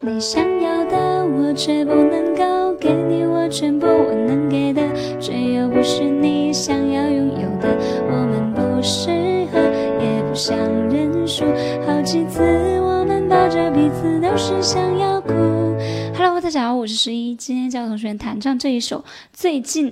你想要的我却不能够给你，我全部我能给的，却又不是你想要拥有的。我们不适合，也不想认输。好几次我们抱着彼此，都是想要哭。Hello，大家好，我是十一，今天教同学弹唱这一首《最近》。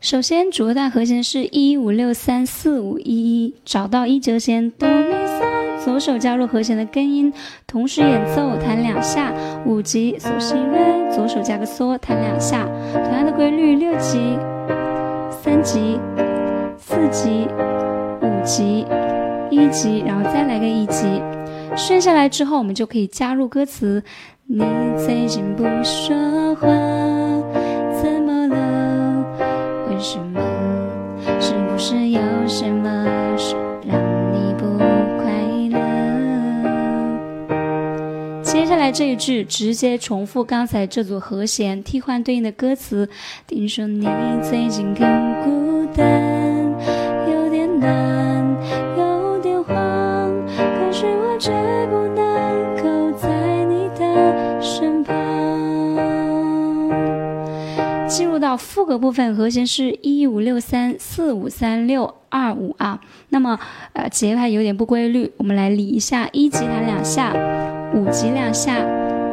首先，主和段和弦是一五六三四五一一，找到一折弦哆咪嗦，左手加入和弦的根音，同时演奏弹两下，五级索西瑞，左手加个嗦弹两下，同样的规律，六级、三级、四级、五级、一级，然后再来个一级，顺下来之后，我们就可以加入歌词，你最近不说话。怎么了？为什么？是不是有什么来这一句直接重复刚才这组和弦，替换对应的歌词。听说你最近更孤单，有点难，有点慌，可是我却不能够在你的身旁。进入到副歌部分，和弦是一五六三四五三六二五啊。那么呃节拍有点不规律，我们来理一下：一级弹两下，五级两下，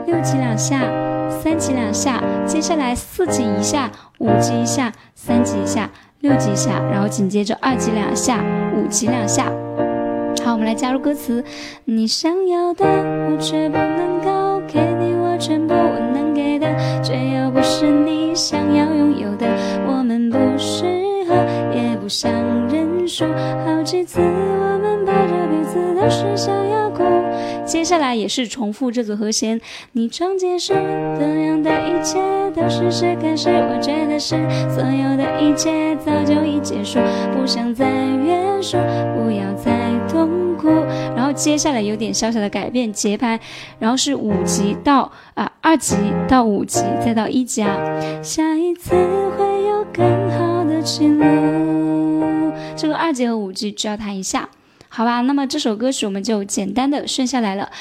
六级两下，三级两下，接下来四级一下，五级一下，三级一下，六级一下，然后紧接着二级两下，五级两下。好，我们来加入歌词：你想要的我却不能够给你，我全部我能给的，却又不是你想要拥有的。我们不适合，也不想认输。好几次我们抱着彼此，都是想要。接下来也是重复这组和弦，你常解释这样的一切都是是可是，我觉得是所有的一切早就已结束，不想再约束，不要再痛苦。然后接下来有点小小的改变节拍，然后是五级到啊二级到五级再到一级啊，下一次会有更好的情路。这个二级和五级只要弹一下。好吧，那么这首歌曲我们就简单的顺下来了。